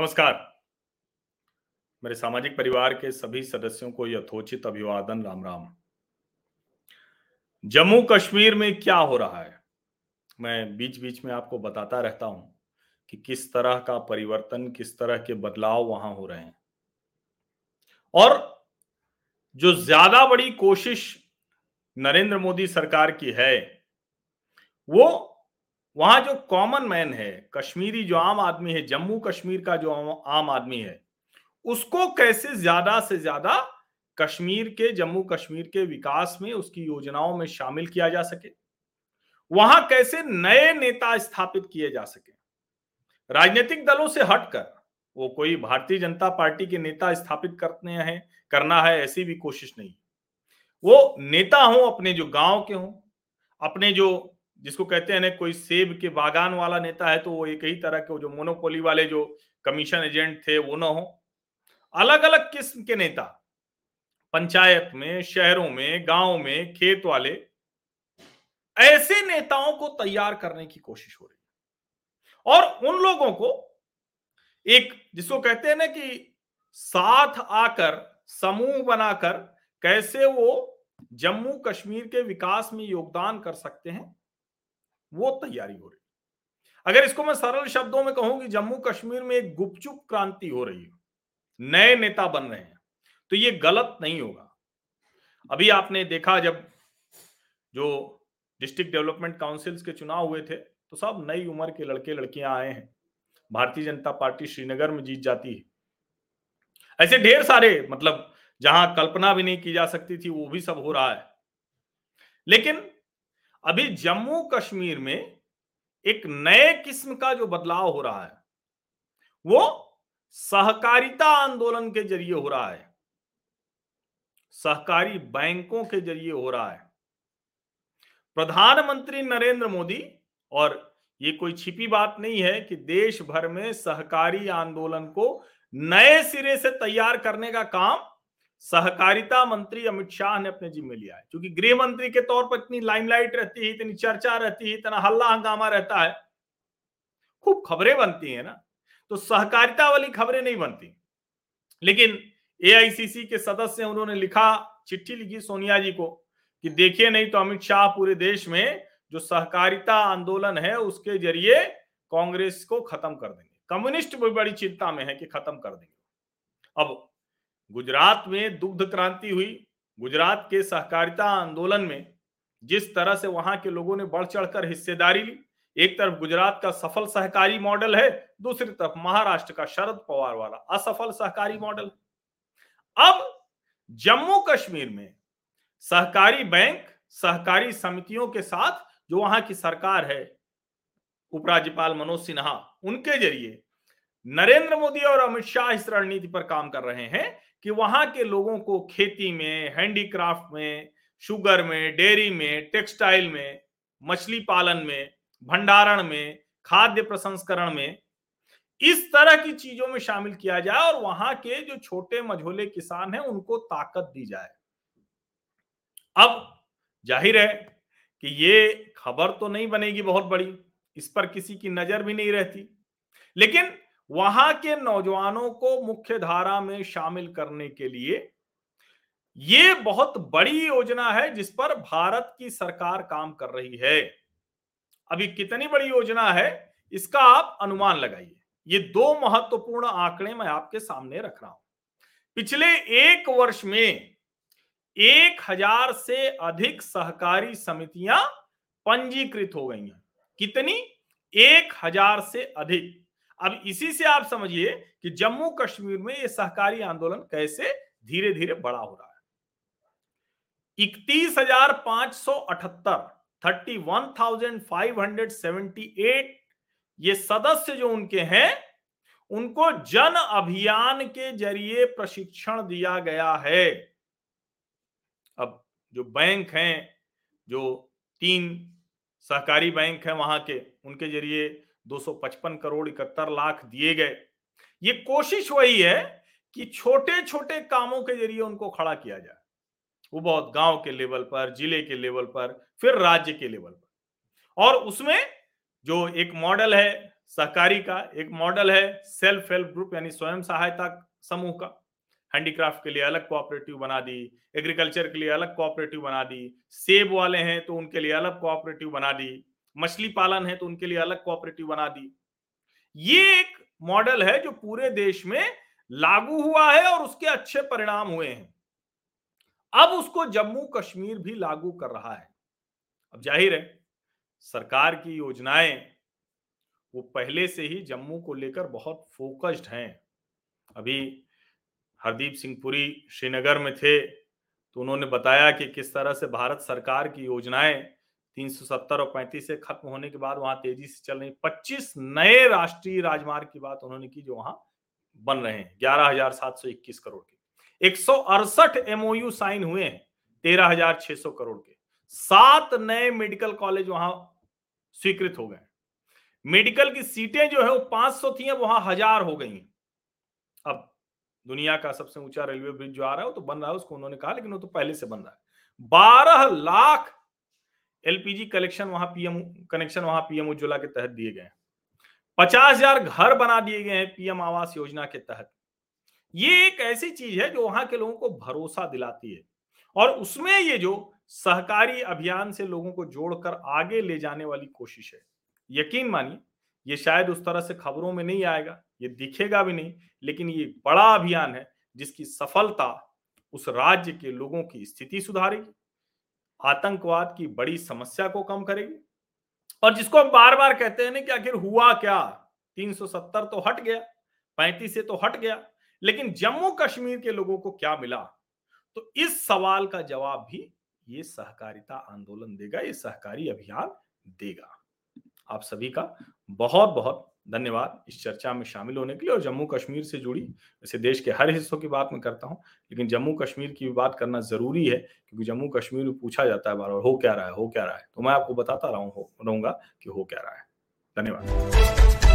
नमस्कार। मेरे सामाजिक परिवार के सभी सदस्यों को यथोचित अभिवादन, राम राम। जम्मू कश्मीर में क्या हो रहा है? मैं बीच बीच में आपको बताता रहता हूँ कि किस तरह का परिवर्तन, किस तरह के बदलाव वहाँ हो रहे हैं। और जो ज़्यादा बड़ी कोशिश नरेंद्र मोदी सरकार की है, वो वहाँ जो कॉमन मैन है, कश्मीरी जो आम आदमी है, जम्मू कश्मीर का जो आम आदमी है, उसको कैसे ज़्यादा से ज़्यादा कश्मीर के, जम्मू कश्मीर के विकास में उसकी योजनाओं में शामिल किया जा सके? वहाँ कैसे नए नेता स्थापित किए जा सके? राजनीतिक दलों से हटकर वो कोई भारतीय जनता पार्टी के नेता स्थापित करने हैं, करना है, ऐसी भी कोशिश नहीं। वो नेता हो, अपने जो गाँव के हों, अपने जो जिसको कहते हैं ना, कोई सेब के बागान वाला नेता है तो वो एक ही तरह के जो मोनोपोली वाले जो कमीशन एजेंट थे, वो ना हो। अलग अलग किस्म के नेता, पंचायत में, शहरों में, गाँव में, खेत वाले, ऐसे नेताओं को तैयार करने की कोशिश हो रही है। और उन लोगों को एक, जिसको कहते हैं ना कि साथ आकर, समूह बनाकर, कैसे वो जम्मू कश्मीर के विकास में योगदान कर सकते हैं वो तैयारी हो रही अगर इसको मैं सरल शब्दों में कहूँ कि जम्मू कश्मीर में एक गुपचुप क्रांति हो रही है, नए नेता बन रहे हैं तो ये गलत नहीं होगा। अभी आपने देखा जब जो डिस्ट्रिक्ट डेवलपमेंट काउंसिल्स के चुनाव हुए थे तो सब नई उम्र के लड़के लड़कियाँ आए हैं। भारतीय जनता पार्टी श्रीनगर में जीत जाती है। ऐसे ढेर सारे मतलब जहाँ कल्पना भी नहीं की जा सकती थी, वो भी सब हो रहा है। लेकिन अभी जम्मू कश्मीर में एक नए किस्म का जो बदलाव हो रहा है, वो सहकारिता आंदोलन के ज़रिए हो रहा है, सहकारी बैंकों के ज़रिए हो रहा है। प्रधानमंत्री नरेंद्र मोदी, और ये कोई छिपी बात नहीं है कि देश भर में सहकारी आंदोलन को नए सिरे से तैयार करने का काम सहकारिता मंत्री अमित शाह ने अपने जिम्मे लिया है। क्योंकि गृह मंत्री के तौर पर इतनी लाइमलाइट रहती है, इतनी चर्चा रहती है, इतना हल्ला हंगामा रहता है, खूब खबरें बनती है ना। तो सहकारिता वाली खबरें नहीं बनती। लेकिन एआईसीसी के सदस्य, उन्होंने लिखा, चिट्ठी लिखी सोनिया जी को कि देखिए, नहीं तो अमित शाह पूरे देश में जो सहकारिता आंदोलन है, उसके ज़रिए कांग्रेस को खत्म कर देंगे। कम्युनिस्ट भी बड़ी चिंता में है कि खत्म कर देंगे। अब गुजरात में दुग्ध क्रांति हुई, गुजरात के सहकारिता आंदोलन में जिस तरह से वहाँ के लोगों ने बढ़ चढ़कर हिस्सेदारी ली, एक तरफ़ गुजरात का सफल सहकारी मॉडल है, दूसरी तरफ़ महाराष्ट्र का शरद पवार वाला असफल सहकारी मॉडल। अब जम्मू कश्मीर में सहकारी बैंक, सहकारी समितियों के साथ जो वहाँ की सरकार है, उपराज्यपाल मनोज सिन्हा, उनके ज़रिए नरेंद्र मोदी और अमित शाह इस रणनीति पर काम कर रहे हैं कि वहाँ के लोगों को खेती में, हैंडीक्राफ्ट में, शुगर में, डेयरी में, टेक्सटाइल में, मछली पालन में, भंडारण में, खाद्य प्रसंस्करण में इस तरह की चीज़ों में शामिल किया जाए और वहाँ के जो छोटे मझोले किसान हैं, उनको ताकत दी जाए। अब ज़ाहिर है कि ये खबर तो नहीं बनेगी बहुत बड़ी, इस पर किसी की नज़र भी नहीं रहती। लेकिन वहाँ के नौजवानों को मुख्य धारा में शामिल करने के लिए ये बहुत बड़ी योजना है जिस पर भारत की सरकार काम कर रही है। अभी कितनी बड़ी योजना है, इसका आप अनुमान लगाइए। ये दो महत्वपूर्ण आंकड़े मैं आपके सामने रख रहा हूँ। पिछले एक वर्ष में एक हज़ार से अधिक सहकारी समितियाँ पंजीकृत हो गई हैं। कितनी? एक हज़ार से अधिक। अब इसी से आप समझिए कि जम्मू कश्मीर में ये सहकारी आंदोलन कैसे धीरे धीरे बड़ा हो रहा है। इकतीस हज़ार पाँच सौ अठहत्तर, thirty one thousand five hundred seventy eight ये सदस्य जो उनके हैं, उनको जन अभियान के ज़रिए प्रशिक्षण दिया गया है। अब जो बैंक हैं, जो तीन सहकारी बैंक है वहाँ के, उनके ज़रिए 255 करोड़ इकहत्तर लाख दिए गए। ये कोशिश वही है कि छोटे छोटे कामों के ज़रिए उनको खड़ा किया जाए। वो बहुत गाँव के लेवल पर, ज़िले के लेवल पर, फिर राज्य के लेवल पर। और उसमें जो एक मॉडल है सहकारी का, एक मॉडल है सेल्फ हेल्प ग्रुप यानी स्वयं सहायता समूह का। हैंडीक्राफ्ट के लिए अलग कोऑपरेटिव बना दी, एग्रीकल्चर के लिए अलग कोऑपरेटिव बना दी, सेब वाले हैं तो उनके लिए अलग कोऑपरेटिव बना दी। मछली पालन है तो उनके लिए अलग कोऑपरेटिव बना दी। ये एक मॉडल है जो पूरे देश में लागू हुआ है और उसके अच्छे परिणाम हुए हैं। अब उसको जम्मू कश्मीर भी लागू कर रहा है। अब ज़ाहिर है, सरकार की योजनाएँ वो पहले से ही जम्मू को लेकर बहुत फोकस्ड हैं। अभी हरदीप सिंह पुरी श्रीनगर में थे तो उन्होंने बताया कि किस तरह से भारत सरकार की योजनाएँ 370 और 35 से खत्म होने के बाद वहाँ तेज़ी से चल रही। 25 नए राष्ट्रीय राजमार्ग की बात उन्होंने की जो वहाँ बन रहे हैं, ग्यारह करोड़ के। एक एमओयू साइन हुए हैं, तेरह करोड़ के। सात नए मेडिकल कॉलेज वहाँ स्वीकृत हो गए। मेडिकल की सीटें जो है वो 500 थी, अब वहाँ हज़ार हो गई अब दुनिया का सबसे ऊँचा रेलवे ब्रिज जो आ रहा है वो तो बन रहा है, उसको उन्होंने कहा, लेकिन वो तो पहले से बन रहा है। बारह लाख एलपीजी कलेक्शन वहाँ पीएम, कनेक्शन वहाँ पीएम उज्ज्वला के तहत दिए गए पचास हज़ार घर बना दिए गए हैं पीएम आवास योजना के तहत। ये एक ऐसी चीज़ है जो वहाँ के लोगों को भरोसा दिलाती है। और उसमें ये जो सहकारी अभियान से लोगों को जोड़कर आगे ले जाने वाली कोशिश है। यकीन मानिए, ये शायद उस तरह से खबरों में नहीं आएगा, ये दिखेगा भी नहीं, लेकिन ये बड़ा अभियान है जिसकी सफलता उस राज्य के लोगों की स्थिति सुधारेगी। आतंकवाद की बड़ी समस्या को कम करेगी। और जिसको हम बार बार कहते हैं ना कि आखिर हुआ क्या? 370 तो हट गया 35 से तो हट गया, लेकिन जम्मू कश्मीर के लोगों को क्या मिला? तो इस सवाल का जवाब भी ये सहकारिता आंदोलन देगा, ये सहकारी अभियान देगा। आप सभी का बहुत बहुत धन्यवाद इस चर्चा में शामिल होने के लिए और जम्मू कश्मीर से जुड़ी, वैसे देश के हर हिस्सों की बात मैं करता हूँ, लेकिन जम्मू कश्मीर की भी बात करना ज़रूरी है क्योंकि जम्मू कश्मीर में पूछा जाता है बार बार, हो क्या रहा है? हो क्या रहा है? तो मैं आपको बताता रहा रहूँगा कि हो क्या रहा है। धन्यवाद।